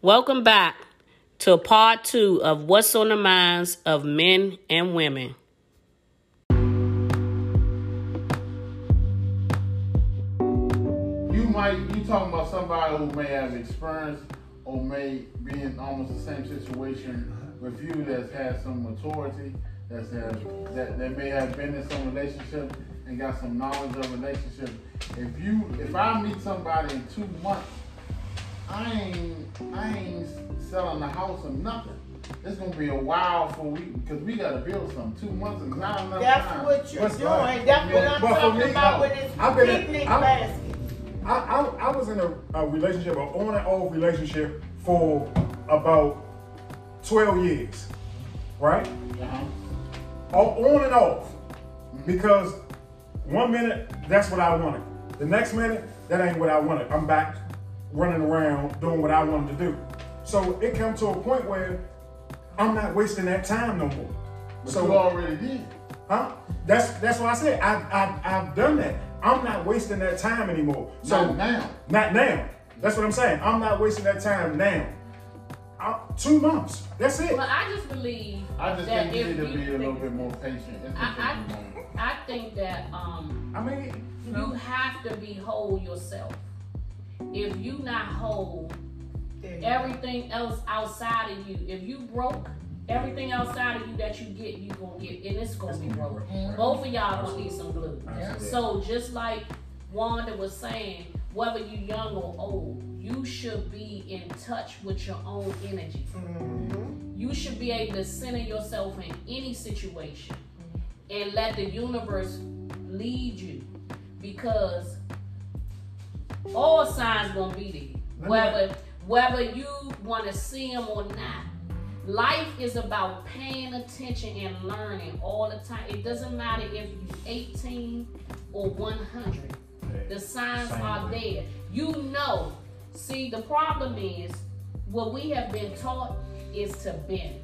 Welcome back to part two of What's on the Minds of Men and Women. You might you talking about somebody who may have experience or may be in almost the same situation with you that's had some maturity, that's have that, that may have been in some relationship and got some knowledge of relationship. If you if I meet somebody in two months, I ain't I ain't selling the house or nothing. It's gonna be a while for we because we gotta build some. Two months is not enough That's time. what you're What's doing. right? That's what I'm But talking me, about with this I've been picnic basket. I, I, I was in a, a relationship, an on and off relationship for about 12 years, right? Uh-huh. On and off. Because one minute, that's what I wanted. The next minute, that ain't what I wanted. I'm back running around doing what I wanted to do. So it come to a point where I'm not wasting that time no more. But so you already did. Huh? That's that's what I said. I, I I've done that. I'm not wasting that time anymore. So Not now. Not now. That's what I'm saying. I'm not wasting that time now. I, two months. That's it. Well, I just believe I just that think you need to be a little bit more patient. I, take you longer. I, I think that um, I mean, you you know, have to be whole yourself. If you not whole, everything else outside of you, if you broke, everything outside of you that you get, you gonna get, and it's gonna be broke. Both of y'all gonna need some glue. Absolutely. So just like Wanda was saying, whether you young or old, you should be in touch with your own energy. You should be able to center yourself in any situation and let the universe lead you because all signs gonna be there. Whether whether you want to see them or not. Life is about paying attention and learning all the time. It doesn't matter if you're 18 or 100. The signs Same are way. there. You know. See, the problem is what we have been taught is to bend.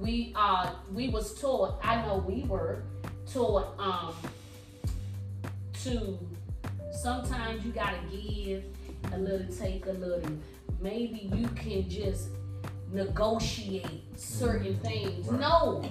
We are we was taught, I know we were taught um to sometimes you gotta give a little, take a little. Maybe you can just negotiate certain things. Right. No,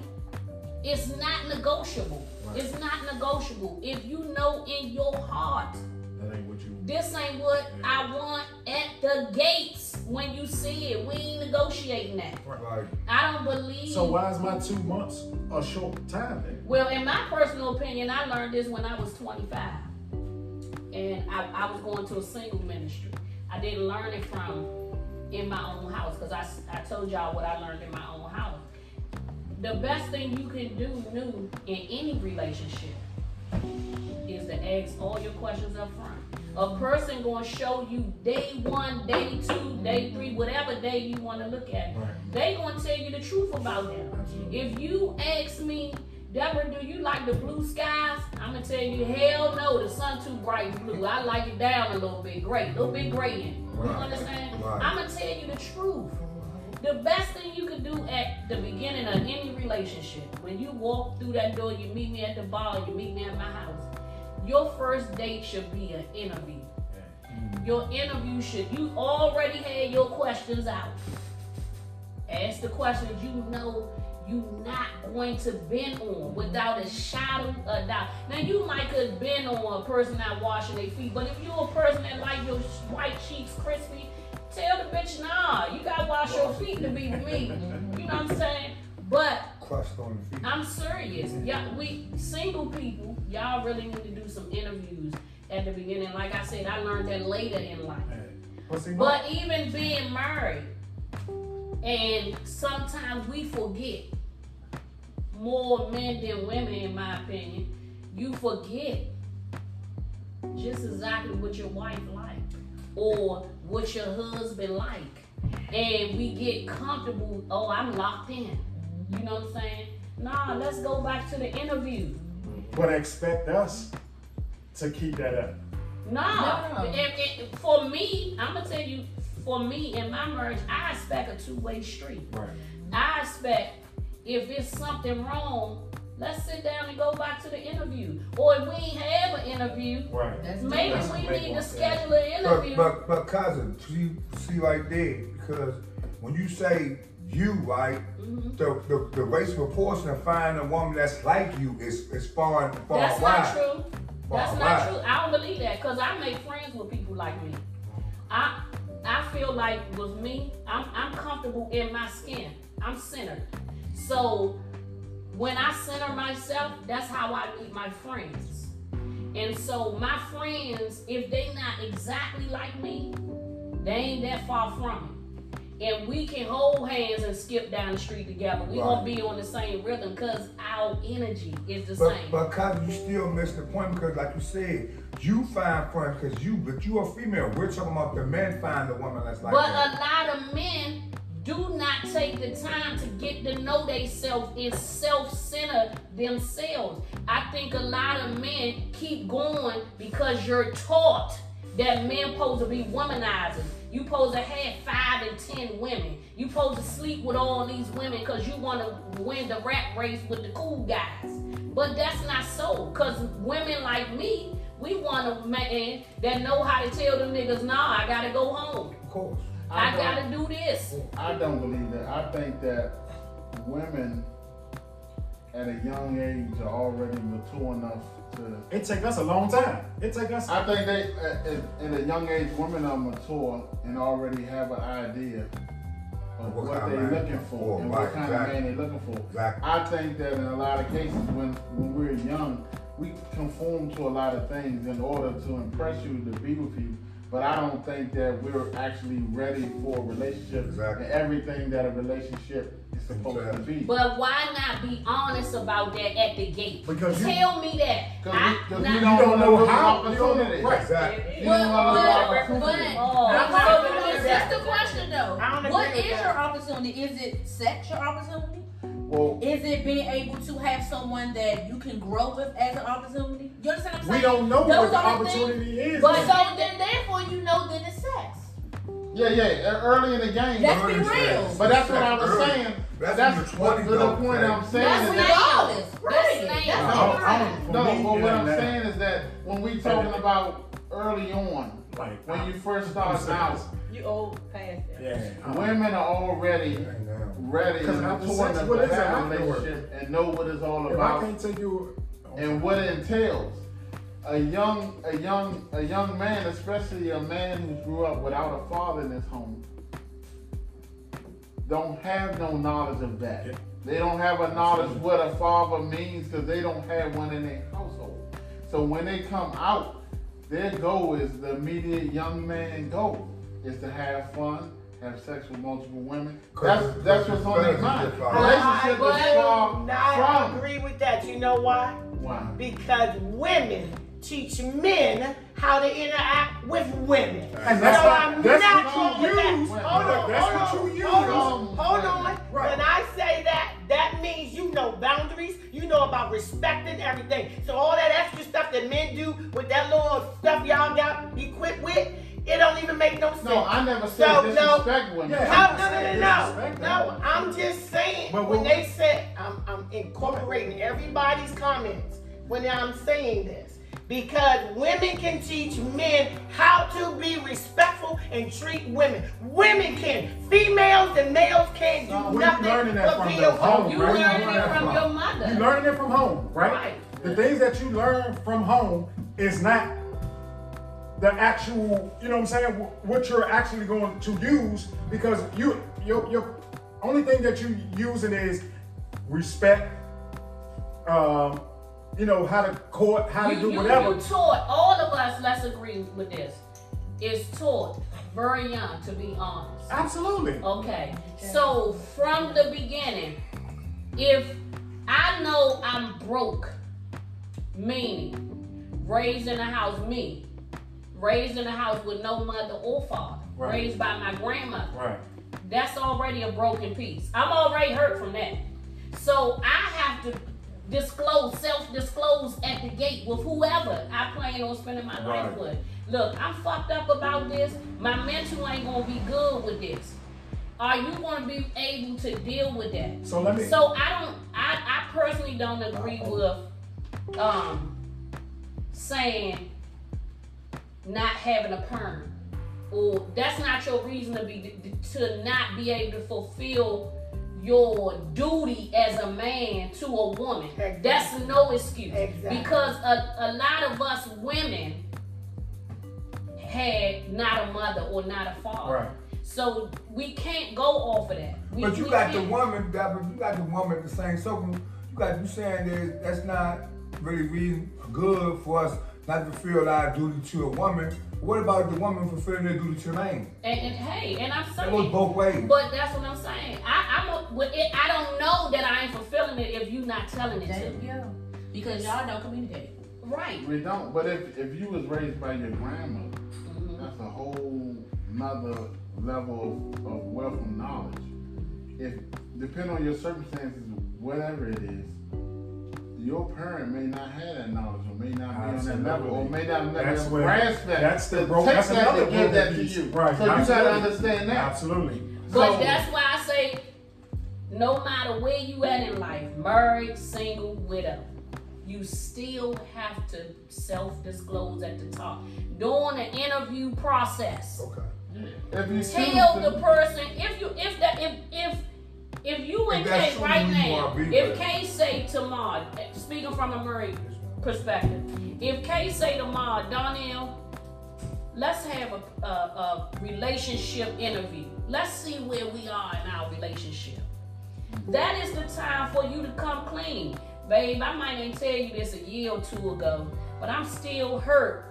it's not negotiable. Right. It's not negotiable. If you know in your heart that ain't what you. this ain't what Yeah. I want at the gates when you see it. We ain't negotiating that. Right. I don't believe. So why is my two months a short time then? Well, in my personal opinion, I learned this when I was 25. And I, I was going to a single ministry. I didn't learn it from in my own house because I, I told y'all what I learned in my own house. The best thing you can do new in any relationship is to ask all your questions up front. A person going to show you day one, day two, day three, whatever day you want to look at. Right. They going to tell you the truth about them. If you ask me, Deborah, do you like the blue skies? I'm gonna tell you, hell no, the sun too bright and blue. I like it down a little bit gray, a little bit gray in. it. You understand? Right. I'm gonna tell you the truth. The best thing you can do at the beginning of any relationship, when you walk through that door, you meet me at the bar, you meet me at my house. Your first date should be an interview. Mm-hmm. Your interview should you already had your questions out. Ask the questions you know you not going to bend on without a shadow of doubt. Now you might could bend on a person not washing their feet, but if you're a person that like your white sheets crispy, tell the bitch nah, you gotta wash your feet to be with me. You know what I'm saying? But Clutched on the feet. I'm serious. Y'all, we single people, y'all really need to do some interviews at the beginning. Like I said, I learned that later in life. But see, my, But even being married, and sometimes we forget more men than women, in my opinion. You forget just exactly what your wife like or what your husband like. And we get comfortable, oh, I'm locked in. You know what I'm saying? Nah, let's go back to the interview. but expect us to keep that up. Nah, No. and- and for me, I'm gonna tell you, for me in my marriage, I expect a two-way street. Right. I expect if it's something wrong, Let's sit down and go back to the interview. Or if we ain't have an interview, Right. That's maybe That's we a big need to schedule an interview. But, but, but cousin, see, see right there, because when you say you, right, Mhm. the, the, the race proportion of finding a woman that's like you is, is far and far That's wide. not true. That's Far not wide. true. I don't believe that because I make friends with people like me. I I feel like with me, I'm I'm comfortable in my skin. I'm centered. So when I center myself, that's how I meet my friends. And so my friends, if they not exactly like me, they ain't that far from it. And we can hold hands and skip down the street together. We gonna Right. be on the same rhythm because our energy is the But, same. but cousin, you still missed the point because, like you said, you find friends because you, but you a female. We're talking about the men find the woman that's like But that. a lot of men do not take the time to get to know themselves and self-center themselves. I think a lot of men keep going because you're taught that men supposed to be womanizers. You supposed to have five and ten women. You supposed to sleep with all these women because you want to win the rat race with the cool guys. But that's not so. Cause women like me, we want a man that know how to tell them niggas, nah, I gotta go home. of course. I don't- gotta do this. I don't believe that. I think that women at a young age are already mature enough to. It take us a long time. It take us. I think they, at, at- at a young age, women are mature and already have an idea of What what, they're looking they for and right, what kind exactly. of man they're looking for. Exactly. I think that in a lot of cases, when when we're young, we conform to a lot of things in order to impress you, to be with you. But I don't think that we're actually ready for a relationship Exactly. and everything that a relationship is supposed to be. But why not be honest about that at the gate? Because you- Tell me that. Because I- we, 'cause not- we don't, don't know know how- the you don't know- opportunity. right. Exactly. You But, don't know the but, opportunity. but, Oh. I'm So not- what is that's the question though. I don't What agree with is that. your opportunity? Is it sex your opportunity? Well, Is it being able to have someone that you can grow with as an opportunity? You understand what I'm saying? we don't know Those what the are things- opportunity is. But then. so then, therefore, you know then it's sex. yeah, yeah, early in the game. Let's be real. stage. But that's what I was Early. saying. That's That's, the what the, the though, point Fred. I'm saying That's is That's that. regardless. That's Right. lame. That's I don't- I don't- No, but what I'm doesn't saying is that when we talking about early on, Like, when you first start out. You old past that. Yeah. women are already Dang, ready Because and after mature sex, enough what to is it have a relationship and know what it's all If I about can't take you. and what it entails. A young, a young, a young man, especially a man who grew up without a father in his home, don't have no knowledge of that. Yeah. They don't have a knowledge what a father means because they don't have one in their household. So when they come out, their goal is the immediate young man goal is to have fun, have sex with multiple women. That's Cause- that's what's on their cause mind. Relationship I is far do not from. agree with that. You know why? Why? Because women teach men how to interact with women. And that's so what- I'm that's not what going you with that. use. Hold That's on, what hold on, you hold use. on, hold on. When I say that, that means you know boundaries. You know about respecting everything. So all that extra stuff that men do with that little stuff y'all got equipped with, it don't even make no sense. No, I never said So, no. disrespect women. Yeah. No, no, no, no, no. No. I'm just saying, But when we- they said, I'm, I'm incorporating everybody's comments when I'm saying this. Because women can teach men how to be respectful and treat women. Women can. Females and males can't do No, nothing learning that but from, be a Home, You right? learned Where it you from learn your You mother. learning it from home, right? Right. The things that you learn from home is not the actual, you know what I'm saying, what you're actually going to use because you your your only thing that you using is respect, um, you know, how to court, how to You, do you, whatever. you taught all of us. Let's agree with this. Is taught very young to be honest. Absolutely. Okay. So from the beginning, if I know I'm broke, meaning raised in a house, me, raised in a house with no mother or father, Right. raised by my grandmother. Right. That's already a broken piece. I'm already hurt from that. So I have to disclose, self-disclose at the gate with whoever I plan on spending my life with. Look, I'm fucked up about this. My mental ain't gonna be good with this. Are you gonna be able to deal with that? So let me. So I don't. I, I personally don't agree with um saying not having a perm or that's not your reason to be to not be able to fulfill your duty as a man to a woman. Exactly. That's no excuse Exactly. because a, a lot of us women had not a mother or not a father. Right. So we can't go off of that. We, But you got the can't- woman, that, but you got the woman at the same circle. You got you saying that that's not really reason good for us not to fulfill our duty to a woman. What about the woman fulfilling their duty to the man? And, and hey, and I'm That goes both ways. but that's what I'm saying. I, I'm a, but it, I don't know that I ain't fulfilling it if you not telling it to There me. you go. Because y'all don't communicate. Right. We don't. But if if you was raised by your grandmother, Mhm. that's a whole another level of, of wealth and knowledge. If depending on your circumstances, whatever it is, your parent may not have that knowledge, or may not be on that level, or may not That's never where- grasp that. that's the to bro- take that's that another to give that to you. Right, So you gotta understand that. Absolutely. But So- that's why I say, no matter where you at in life, married, single, widow, you still have to self-disclose at the top during the interview process. Okay. If you choose Tell to- the person if you if that if if if you and Kay right now, if. Kay say to Ma, speaking from a married perspective, if Kay say to Ma, Donnell, let's have a, a, a relationship interview. Let's see where we are in our relationship. That is the time for you to come clean. Babe, I might ain't tell you this a year or two ago, but I'm still hurt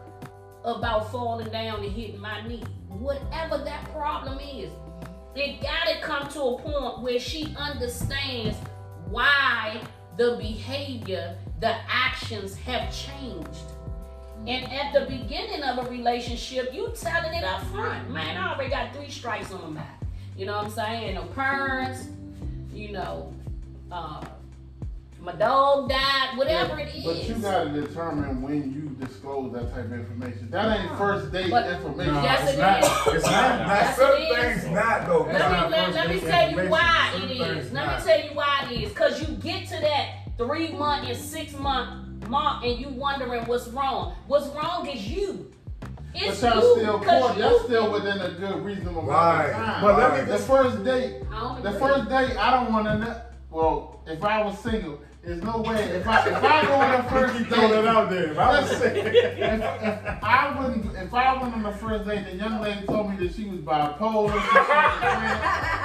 about falling down and hitting my knee. Whatever that problem is, it gotta come to a point where she understands why the behavior, the actions have changed. And at the beginning of a relationship, you telling it up front. Man, I already got three strikes on my back. You know what I'm saying? No parents, you know, uh, my dog died, whatever it is. But you gotta determine when you disclose that type of information. That ain't first date But- information. No, Yes, it's it not. is. It's not. Now, Yes, certain it is. things not though. Let God. me, let, let me tell you why Certain it is. Let not. me tell you why it is. Cause you get to that three month and six month mark and you wondering what's wrong. What's wrong is you. But It's y'all you. still 'cause court. you- That's still within a good reasonable amount Right. of time. But let me the first date, the first date, I don't want to know. Well, if I was single, there's no way. If I if I go on the first Keep throwing it out there. If I was if, saying, if I wouldn't, if I went on the first date, the young lady told me that she was bipolar, she was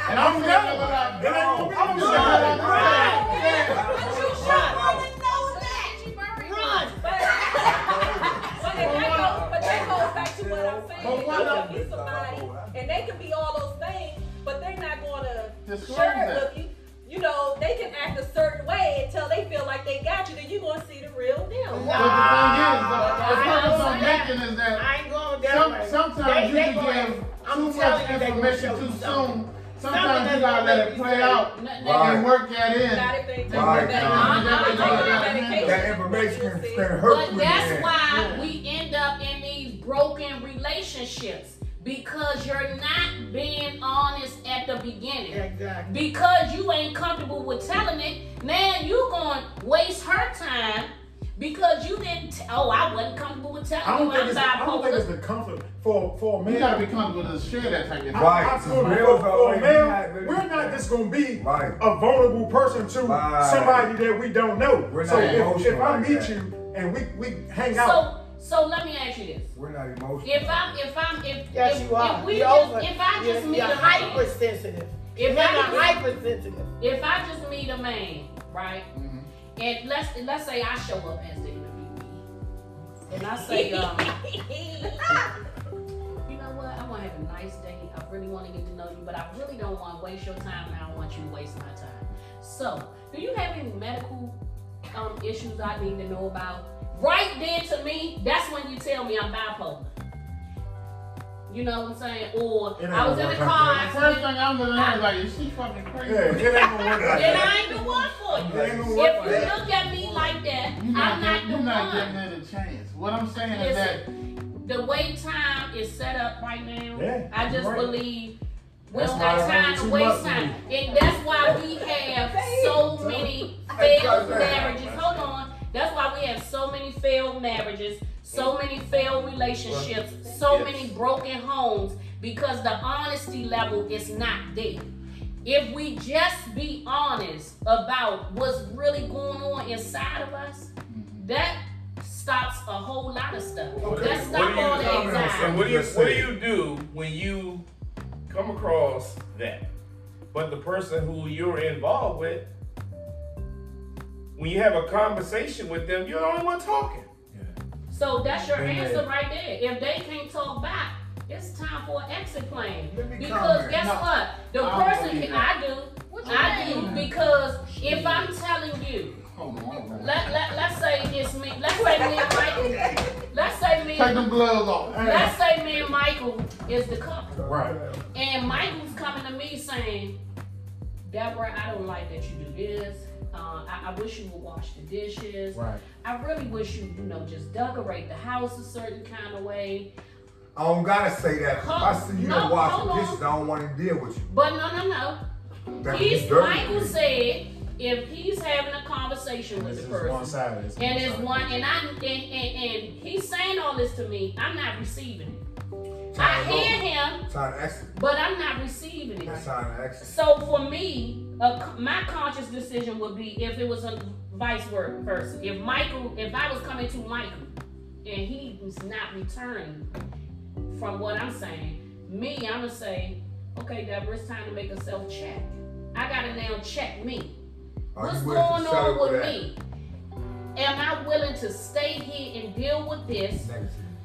and I'm No. saying, look, I- It ain't gonna be I'm no saying, right. Run. But that goes, but that goes back to what I'm saying. But You what can up? be somebody, and they can be all those things, but they're not gonna Disclose share it with you. You know, they can act a certain way until they feel like they got you, then you're gonna see the real deal. But the thing is, the, the purpose I'm making is that I ain't going Some, way. sometimes They- you they can give I'm too much telling you, they gonna information too soon. something. Sometimes you gotta let it play out N- n- Right. and work that in. Not if they take Right. that. I'm not Right. that. That information can, can hurt But you. in the that's why we end up in these broken relationships because you're not being honest at the beginning. Exactly. Because you ain't comfortable with telling it, now you going to waste her time because you didn't. T- oh, I wasn't comfortable with telling I don't you think I'm it's. I don't think it's the comfort for for a man. You gotta be comfortable to share that type of Right. Absolutely. Males For, are for a always male, not really- we're not just gonna be Right. a vulnerable person to Right. somebody that we don't know. We're so if, if I like meet that. you and we we hang out, So, so let me ask you this: We're not emotional. If I'm, if I'm, if Yes, if, you are. if we You're just, over. if I just you're, meet you're a man, hypersensitive. if You're I not just, hypersensitive. if I just meet a man, right? Mhm. And let's let's say I show up as the interviewee, and I say, um, you know what? I want to have a nice day. I really want to get to know you, but I really don't want to waste your time, and I don't want you to waste my time. So, do you have any medical um, issues I need to know about? Right then to me, that's when you tell me I'm bipolar. You know what I'm saying? Or I was in the car. out The I first said, thing I'm gonna know is like, is she fucking yeah, crazy? it ain't gonna work like then that. I ain't the one for you. It ain't gonna work If like you that. look at me like that, You're I'm not, not giving, the you're not giving it a chance. What I'm saying is that the way time is set up right now, Yeah, I just right. believe we That's don't why got time only to two waste time. And that's why we have so many failed right. marriages. Hold on. That's why we have so many failed marriages, so many failed relationships, so Yes. many broken homes because the honesty level is not there. If we just be honest about what's really going on inside of us, mm-hmm. that stops a whole lot of stuff. Okay, That what stops do all the I'm anxiety. And what do you what do you do when you come across that? But the person who you're involved with, when you have a conversation with them, you're the only one talking. So that's your Then answer right there. If they can't talk back, it's time for an exit plan. Because comment. guess No, what? The I person can. I do. What you I do mean? because if I'm telling you, Hold on, hold on. let, let, let's say it's me, let's say me and Michael, let's say me, Take them gloves off. let's say me and Michael is the couple. Right. And Michael's coming to me saying, Deborah, I don't like that you do this. Uh, I, I wish you would wash the dishes. Right. I really wish you, you know, just decorate the house a certain kind of way. I don't gotta say that. I see you No, don't wash the dishes, I don't want to deal with you. But no, no, no. That He's. Michael said if he's having a conversation with this the one person, sided. It's and it's one-sided. and I and, and he's saying all this to me, I'm not receiving it. I Time go. hear him, Time but I'm not receiving it. It's time to exit. So for me, a, my conscious decision would be if it was a vice versa. If Michael, if I was coming to Michael and he was not returning from what I'm saying, me, I'm gonna say, okay, Deborah, it's time to make a self check. I gotta now check me. Are What's you willing to going on with that? me? Am I willing to stay here and deal with this?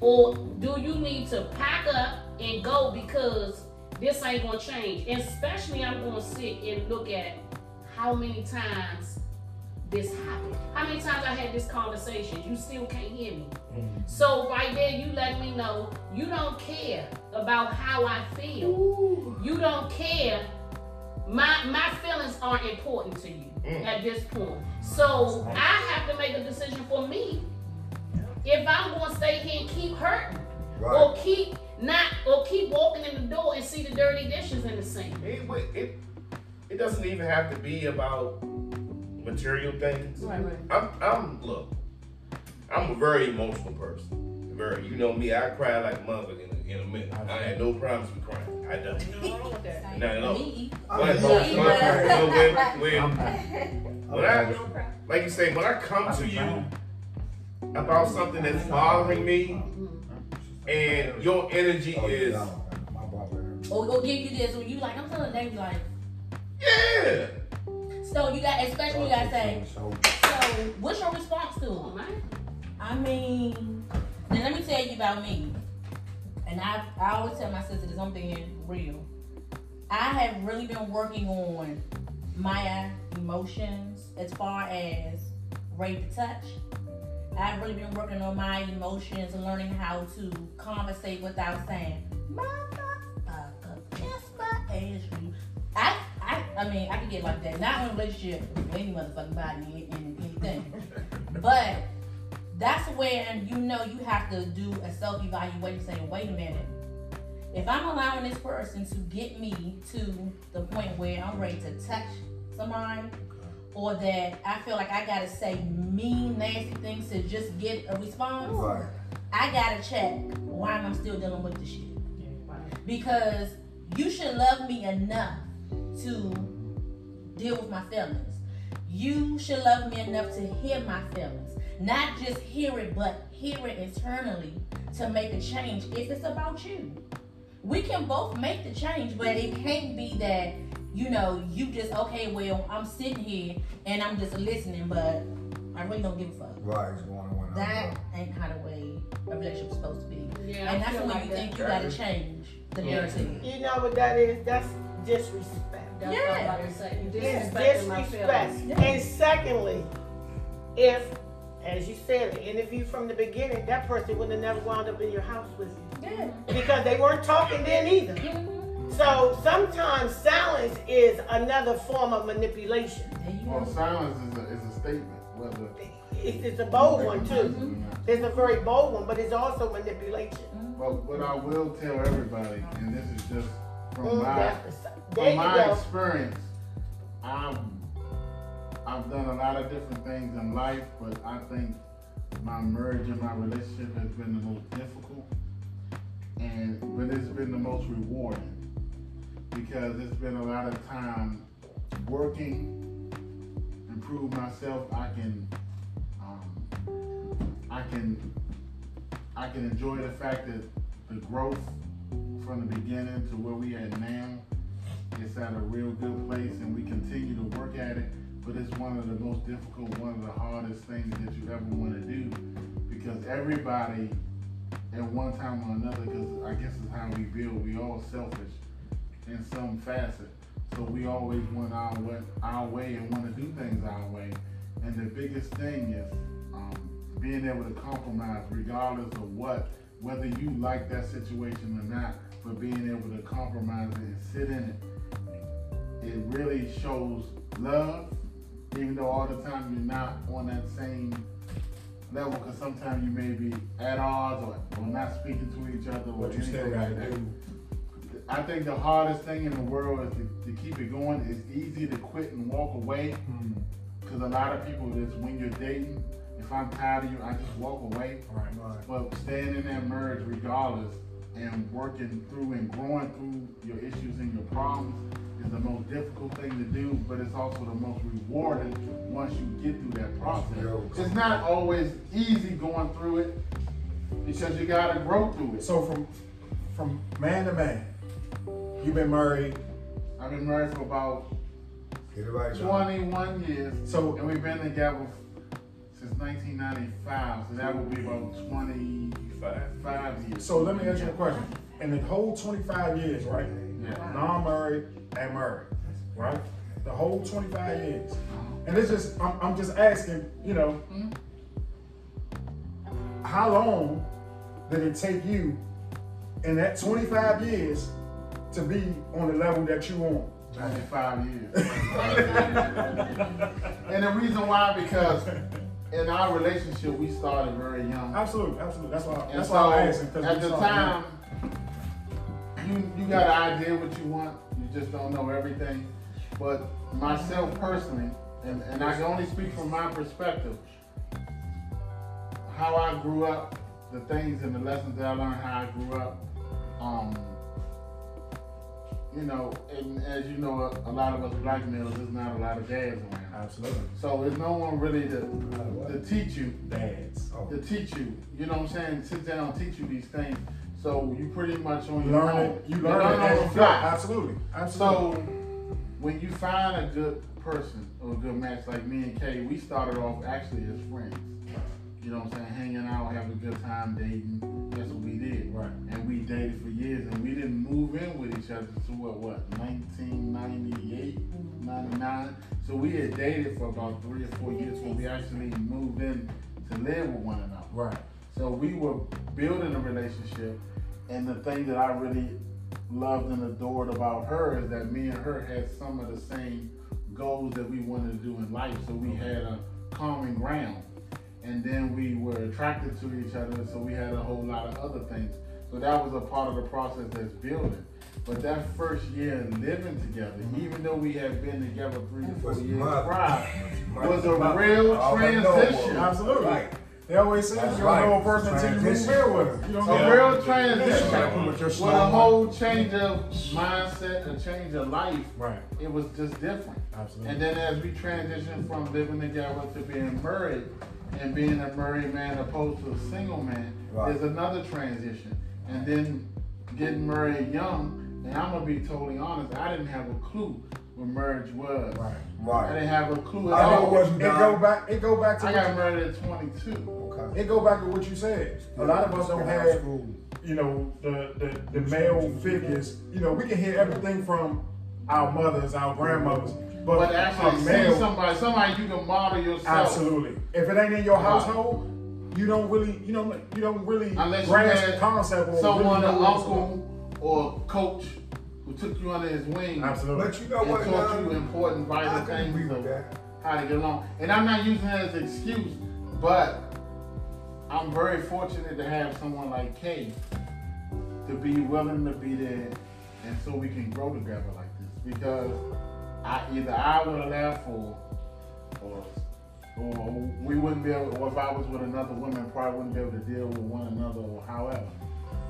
Or do you need to pack up and go because this ain't gonna change? Especially, I'm gonna sit and look at how many times this happened. How many times I had this conversation? You still can't hear me. So right there, you let me know you don't care about how I feel. You don't care. My my feelings aren't important to you Mm. at this point. So I have to make a decision for me. If I'm gonna stay here and keep hurting, or keep not, or keep walking in the door and see the dirty dishes in the sink. It, it, it, it doesn't even have to be about material things. Right, right. I'm, I'm, look, I'm a very emotional person. Very, you know me, I cry like a mother in a, in a minute. I had no problems with crying. I don't. Nothing wrong with that. Not at all. Me. I'm But, emotional. but, but when, when, I'm not. when I, Don't cry. like you say, when I come to you about something that's bothering me, and your energy Oh, is, yeah, my brother. Oh, or go give you this, or you like, I'm telling them, like, yeah, so you got, especially oh, you gotta say, So, so what's your response to Come it? I mean, let me tell you about me. And I, I always tell my sister this, I'm being real. I have really been working on my emotions as far as ready to touch. I've really been working on my emotions and learning how to conversate without saying, motherfucker, kiss my ass. you." I, I, I mean, I can get like that. Not in a relationship with any motherfucking body and anything. but that's where you know you have to do a self evaluation saying, wait a minute. If I'm allowing this person to get me to the point where I'm ready to touch somebody, or that I feel like I gotta say mean, nasty things to just get a response, right. I gotta check why am I still dealing with this shit. Because you should love me enough to deal with my feelings. You should love me enough to hear my feelings. Not just hear it, but hear it internally to make a change if it's about you. We can both make the change, but it can't be that, you know, you just, okay, well, I'm sitting here and I'm just listening, but I really don't give a fuck. Right, it's going on. That ain't how the way a relationship's supposed to be. Yeah, And I that's feel when like you that. think you gotta change the Yeah. narrative. You know what that is? That's disrespect. That's what I'm about to say. You It's my disrespect. And secondly, if, as you said, the interview from the beginning, that person would have never wound up in your house with you. Yeah. Because they weren't talking then either. So sometimes silence is another form of manipulation. Well, silence is a, is a statement, whether. It's, it's a bold mm-hmm. one too. Mm-hmm. It's a very bold one, but it's also manipulation. But what I will tell everybody, and this is just from Mm, my that's the si- There from my go. experience, I'm I've done a lot of different things in life, but I think my marriage and my relationship has been the most difficult, and but it's been the most rewarding because it's been a lot of time working, improve myself. I can, um, I can, I can enjoy the fact that the growth from the beginning to where we at now it's at a real good place and we continue to work at it but it's one of the most difficult one of the hardest things that you ever want to do because everybody at one time or another because i guess it's how we build we all selfish in some facet. So we always want our way, our way and want to do things our way. And the biggest thing is um, being able to compromise regardless of what whether you like that situation or not but being able to compromise and sit in it it really shows love, even though all the time you're not on that same level, because sometimes you may be at odds or, or not speaking to each other or you still anything gotta like that. do. I think the hardest thing in the world is to, to keep it going. It's easy to quit and walk away, Mm, because a lot of people just when you're dating, if I'm tired of you, I just walk away. right. Right. But staying in that marriage regardless and working through and growing through your issues and your problems is the most difficult thing to do, but it's also the most rewarding once you get through that process. It's not always easy going through it because you gotta grow through it. So from from man to man, you've been married. I've been married for about Get it right, John. 21 years, So and we've been together since 1995, so that would be about 25 years. so let me ask you a question. In the whole 25 years, right? Yeah. Non-married and Murray, right? The whole 25 years. And it's just, I'm, I'm just asking, you know, how long did it take you in that 25 years to be on the level that you on? 25 years. and the reason why, because in our relationship, we started very young. Absolutely, absolutely. That's why. And That's so, why I'm asking. 'cause at we the started time, you you got an idea what you want. You just don't know everything. But myself personally, and, and I can only speak from my perspective, how I grew up, the things and the lessons that I learned how I grew up. Um, you know, and as you know, a, a lot of us black males, there's not a lot of dads around. Absolutely. So there's no one really to, to teach you Dads. Oh. to teach you. You know what I'm saying? Sit down and teach you these things. So you pretty much on your learn own. it. You learn it on the fly. Absolutely. Absolutely. So when you find a good person or a good match like me and Kay, we started off actually as friends. You know what I'm saying? Hanging out, having a good time, dating. That's what we did. Right. And we dated for years and we didn't move in with each other to what, what, 1998, 99? So we had dated for about three or four years when we actually moved in to live with one another. right. So we were building a relationship, and the thing that I really loved and adored about her is that me and her had some of the same goals that we wanted to do in life. So we had a common ground, and then we were attracted to each other. So we had a whole lot of other things. So that was a part of the process that's building. But that first year living together, mm-hmm. even though we had been together three to four years prior, was a real All I know was- transition. Absolutely. Right. They always say That's you don't know a person until you move in with them. You don't A real transition your with slow a whole change of mindset, a change of life. Right. It was just different. Absolutely. And then as we transitioned from living together to being married and being a married man opposed to a single man, Right. there's another transition. And then getting married young, and I'm gonna be totally honest, I didn't have a clue what marriage was. Right. Right. I didn't have a clue. How at old all. was you, It Don? go back. It go back to. I what got you- married at 22. Okay. It go back to what you said. A lot of us don't have, you know, the, the, the male figures. You know, we can hear everything from our mothers, our grandmothers, but, But actually, a see male, somebody, somebody you can model yourself. absolutely. If it ain't in your household, you don't really, you don't, you don't really Unless you grasp had the concept of someone, really an know uncle or coach, who took you under his wing. Absolutely. But you know and what, taught Don? you important vital I can agree things with of that. how to get along. And I'm not using that as an excuse, but I'm very fortunate to have someone like Kay to be willing to be there, and so we can grow together like this. Because I either I would have left or or or we wouldn't be able, or if I was with another woman, probably wouldn't be able to deal with one another or however.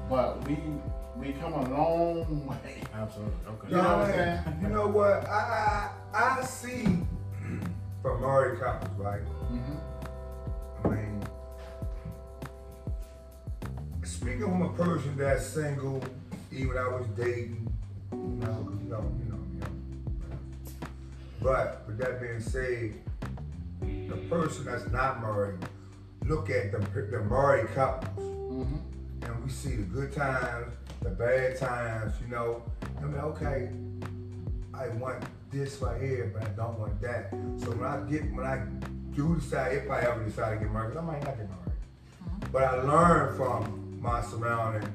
But we we come a long way. Absolutely. Okay. You know what I'm saying? You know what? I I, I see from married couples, right? hmm I mean, speaking from a person that's single, even I was dating, you know, 'cause you know, you know, you know. But with that being said, the person that's not married, look at the the married couples, hmm and we see the good times, the bad times, you know. I mean, okay, I want this right here, but I don't want that. So when I get, when I do decide, if I ever decide to get married, I might not get married. Mm-hmm. But I learn from my surrounding,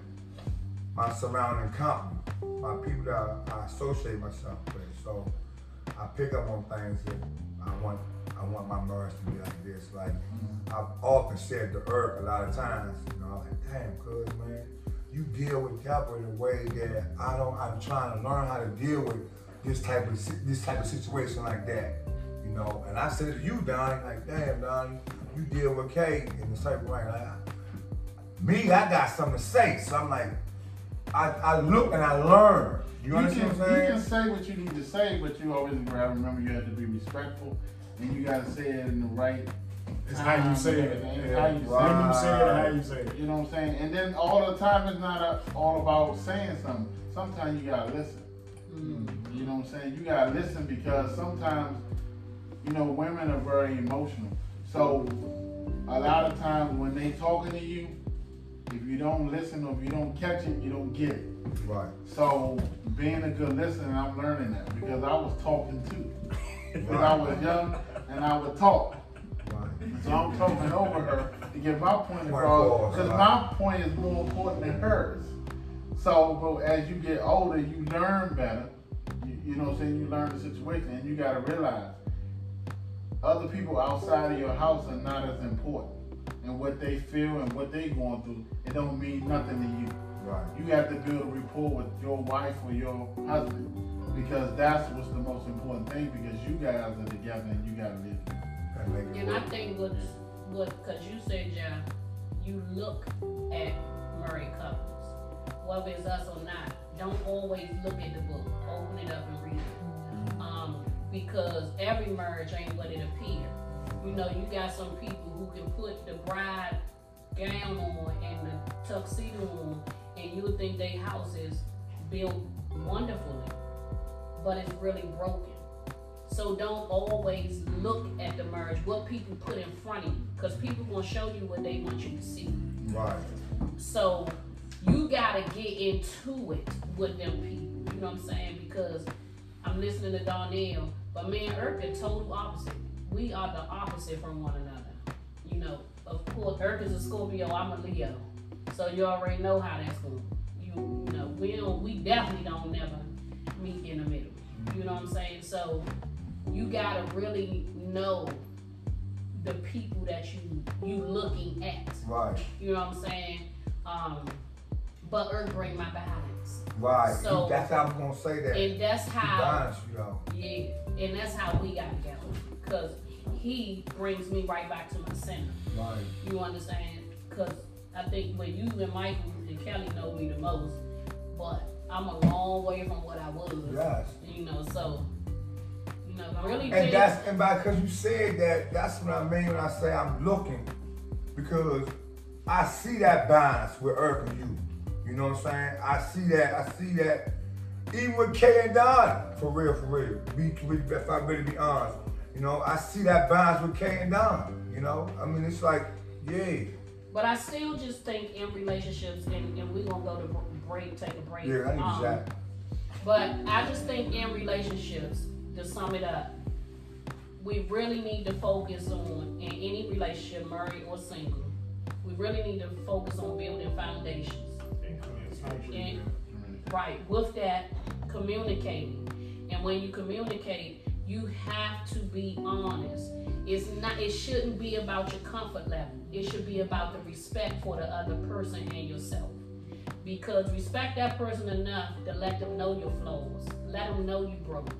my surrounding company, my people that I associate myself with. So I pick up on things that I want. I want my marriage to be like this. Like mm-hmm. I've often said to Earth a lot of times, you know, I'm like, damn, cuz man, you deal with Deborah in a way that I don't. I'm trying to learn how to deal with this type of this type of situation like that, you know. And I said to you, Donnie, like, damn, Donnie, you deal with Kay in the same way. Like, I- me, I got something to say, so I'm like, I, I look and I learn. You You, understand can, what I'm saying? You can say what you need to say, but you always gotta remember you have to be respectful, and you gotta say it in the right. It's how you say it. time, and Yeah. How you say When it. you say it, and how you say it. You know what I'm saying? And then all the time it's not a, all about saying something. Sometimes you gotta listen. Mm. You know what I'm saying? You gotta listen because sometimes, you know, women are very emotional. So a lot of times when they talking to you, if you don't listen or if you don't catch it, you don't get it. Right. So being a good listener, I'm learning that because I was talking too. Because I was young and I would talk. So I'm talking over her to get my point across because my point is more important than hers. So, but as you get older, you learn better. You, you know what I'm saying? You learn the situation and you gotta realize other people outside of your house are not as important. And what they feel and what they going through, it don't mean nothing to you. Right. You have to build a rapport with your wife or your husband because that's what's the most important thing because you guys are together and you gotta live. That make it And I think what, what, cause you said, John, you look at married couples, whether it's us or not. Don't always look at the book. Open it up and read it. Um, because every marriage ain't what it appears. You know, you got some people who can put the bride gown on and the tuxedo on, and you would think their house is built wonderfully, but it's really broken. So don't always look at the merge, what people put in front of you, because people gonna show you what they want you to see. Right. So you gotta get into it with them people. You know what I'm saying? Because I'm listening to Donnell, but me and are total opposite. We are the opposite from one another. You know, of course, is a Scorpio, I'm a Leo. So you already know how that's going. You, you know, we don't, we definitely don't never meet in the middle. You know what I'm saying? So you gotta really know the people that you you looking at. Right. You know what I'm saying? Um, but Earth bring my balance. Right. So- that's how I'm gonna say that. And that's how, balance, you know. yeah, and that's how we got together. Cause he brings me right back to my center. Right. You understand? Cause I think when you and Michael and Kelly know me the most, but I'm a long way from what I was. Yes. You know, so really And that's and by because you said that, that's what I mean when I say I'm looking, because I see that balance with Irk and you. You know what I'm saying? I see that. I see that. Even with Kay and Don, for real, for real. Be, be if I really be honest, you know, I see that balance with Kay and Don. You know, I mean, it's like, yeah, But I still just think in relationships, and, and we're gonna go to break, take a break. yeah, I need um, to jack. But I just think in relationships, to sum it up, we really need to focus on in any relationship, married or single. We really need to focus on building foundations. And, right, with that, communicating. And when you communicate, you have to be honest. It's not it shouldn't be about your comfort level. It should be about the respect for the other person and yourself. Because respect that person enough to let them know your flaws. Let them know you broke.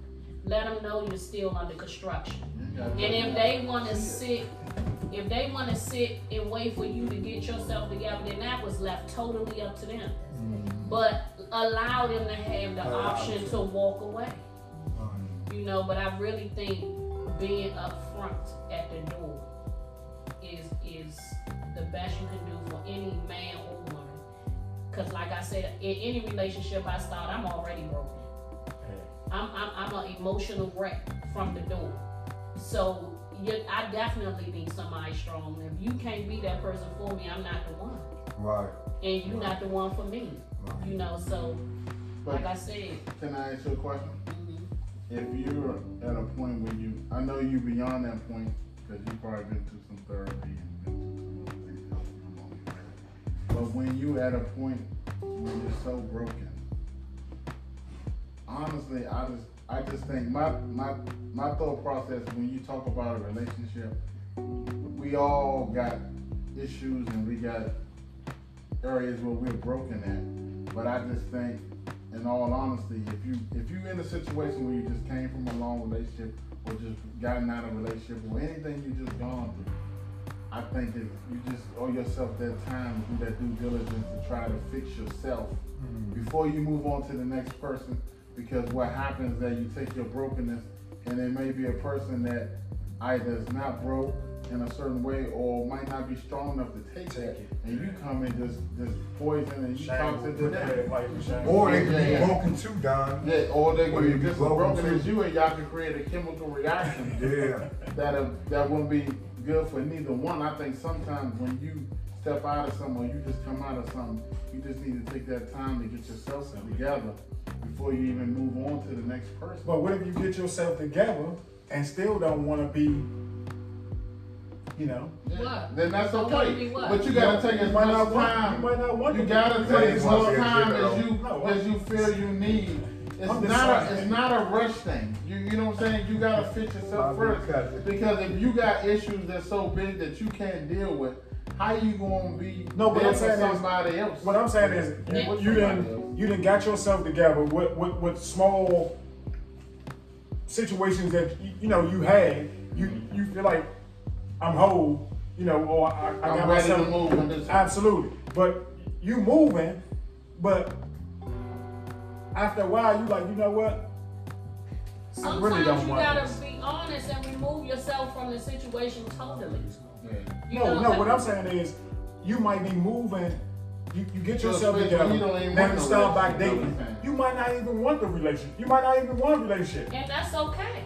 Let them know you're still under construction. And if they want to sit, if they want to sit and wait for you to get yourself together, then that was left totally up to them. Mm-hmm. But allow them to have the option to walk away. You know, but I really think being upfront at the door is is the best you can do for any man or woman. Cause like I said, in any relationship I start, I'm already broken. I'm I'm, I'm an emotional wreck from the door. So you, I definitely need somebody strong. If you can't be that person for me, I'm not the one, Right. and you're not the one for me. right. You know, so But like I said, can I ask you a question? mhm. If you're at a point where you, I know you're beyond that point, because you've probably been through some therapy and been through some things help you along the way. But when you're at a point when you're so broken, honestly, I just, I just think my, my, my thought process when you talk about a relationship, we all got issues and we got areas where we're broken at. But I just think, in all honesty, if you if you in a situation where you just came from a long relationship or just gotten out of a relationship or anything you just gone through, I think if you just owe yourself that time do that due diligence to try to fix yourself mm-hmm. before you move on to the next person. Because what happens is that you take your brokenness and there may be a person that either is not broke in a certain way or might not be strong enough to take Take that. it. And you come in just just poison and you Shame talk to will them. put that shame. Or they could Yeah, be yeah. broken too, Don. Yeah, or they Or could be be just as broken broken as you and y'all can create a chemical reaction Yeah. that uh, that wouldn't be good for neither one. I think sometimes when you step out of something or you just come out of something, you just need to take that time to get yourself together before you even move on to the next person. But what if you get yourself together and still don't want to be, you know? Yeah. What? Then that's So what okay. do you what? But you gotta take as much not want- time. You might not want You gotta take as much time as you No, as you feel you need. It's I'm not a it's not a rush thing. You you know what I'm saying? You gotta fit yourself first. Because if you got issues that's so big that you can't deal with, how you gonna be No, what there I'm for saying is- else? What I'm saying is, you, Yeah. you didn't, you didn't got yourself together with, with, with small situations that you, you know you had. You you feel like I'm whole, you know, or I, I I'm got ready to myself. move in this. Absolutely, but you moving, but after a while you like, you know what? Sometimes really you gotta this. be honest and remove yourself from the situation totally. Yeah. You no, know, no. What I'm saying is, you might be moving. You, you get yourself together, you don't even then want no start back dating. you know what I'm saying? You might not even want the relationship. You might not even want a relationship. and that's okay.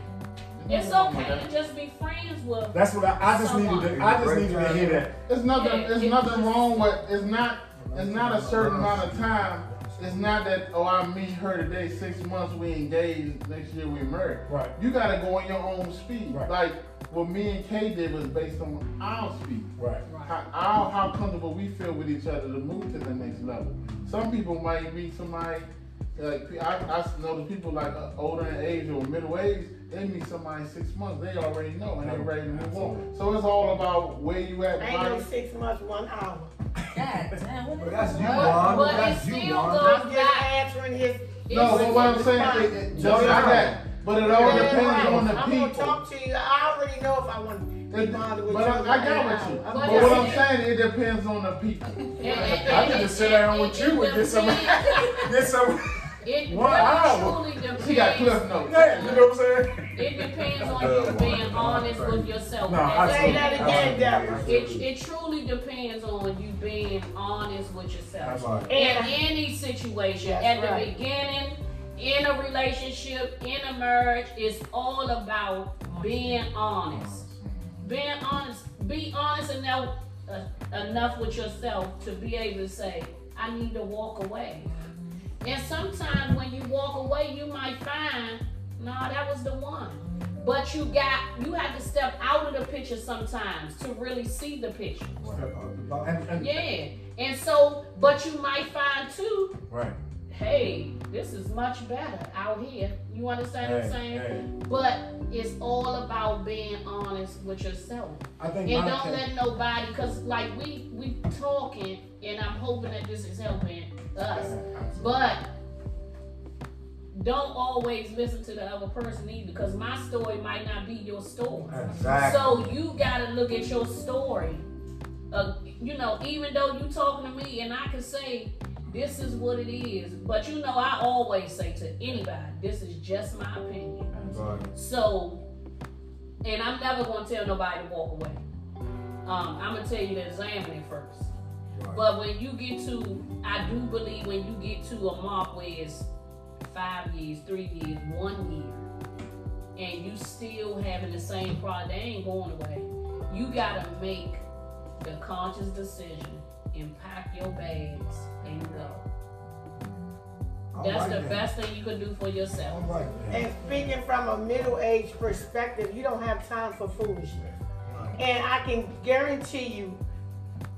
It's Nothing wrong with okay to just be friends with. That's what I, I just needed. To, I just needed to hear that. It's nothing. It's nothing wrong with. It's not. It's not a certain amount of time. It's not that. Oh, I meet her today. Six months we engaged. Next year we married. Right. You gotta go on your own speed. Right. Like what me and Kay did was based on our speed. Right. How, how, how comfortable we feel with each other to move to the next level. Some people might meet somebody, like I, I know the people like uh, older in age or middle age, they meet somebody six months, they already know and they're ready to move on. So it's all about where you at. Ain't no six months, one hour. God damn, what But that's you, that? Ron. but That's it you, still Ron. goes- I'm just answering his. No, It's- but what I'm saying, it, it, just like that. But it all Yeah, depends right. on the I'm gonna talk to you. I already know if I want to be It- bothered with but you. I, I got with you. I'm But what I'm saying, it depends on the people. And- and- I and just sit it- down it- with you and get some, get some. It One really hour. truly depends. She got cliff notes. Yeah, you know what I'm saying? It depends on you being honest with yourself. No, I Say that end of the again, day, Deborah. It, it truly depends on you being honest with yourself. Right. In And- any situation, That's at the beginning, in a relationship, in a marriage, it's all about being honest. Being honest, be honest enough, uh, enough with yourself to be able to say, I need to walk away. And sometimes when you walk away, you might find, nah, that was the one. But you got, you have to step out of the picture sometimes to really see the picture. And, and, Yeah. And so, but you might find too, Right. hey, this is much better out here. You understand what I'm saying? hey. But it's all about being honest with yourself. I think And don't case- let nobody, cause like we we talking, and I'm hoping that this is helping us. But don't always listen to the other person either, because my story might not be your story. Exactly. So you gotta look at your story. Uh, you know, even though you talking to me and I can say this is what it is, but you know, I always say to anybody, this is just my opinion. Right. So, and I'm never gonna tell nobody to walk away. Um, I'm gonna tell you to examine it first. Right. But when you get to, I do believe when you get to a mark where it's five years, three years, one year, and you still having the same problem, they ain't going away. You gotta make the conscious decision and pack your bags and go. All That's right the then. best thing you can do for yourself. right. then. And speaking from a middle-aged perspective, you don't have time for foolishness. And I can guarantee you,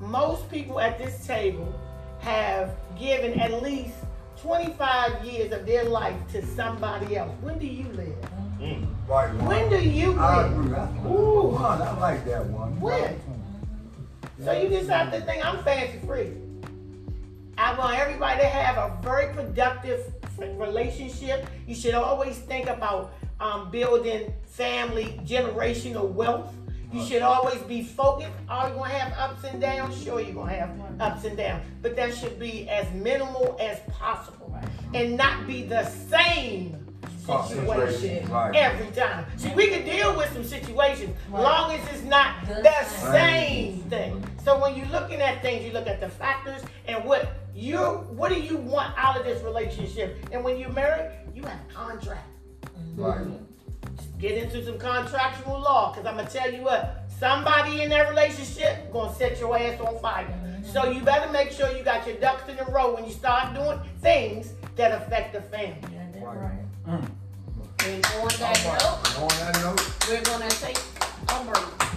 most people at this table have given at least 25 years of their life to somebody else. When do you live? Mm. Right. one. When do you I live? agree. That's Ooh. one. I like that one. When? So you just have to think, I'm fancy free. I want everybody to have a very productive relationship. You should always think about um, building family generational wealth. You should always be focused. Are you gonna have ups and downs? Sure, you're gonna have ups and downs, but that should be as minimal as possible, and not be the same situation Right. every time. See, we can deal with some situations, Right. long as it's not The the same. same thing. So when you're looking at things, you look at the factors and what you what do you want out of this relationship. And when you're married, you have a contract. Right. Get into some contractual law, because I'm gonna tell you what, somebody in that relationship gonna set your ass on fire. So you better make sure you got your ducks in a row when you start doing things that affect the family. Yeah, that's Right. right. And on that note, On that note. we're gonna take a break.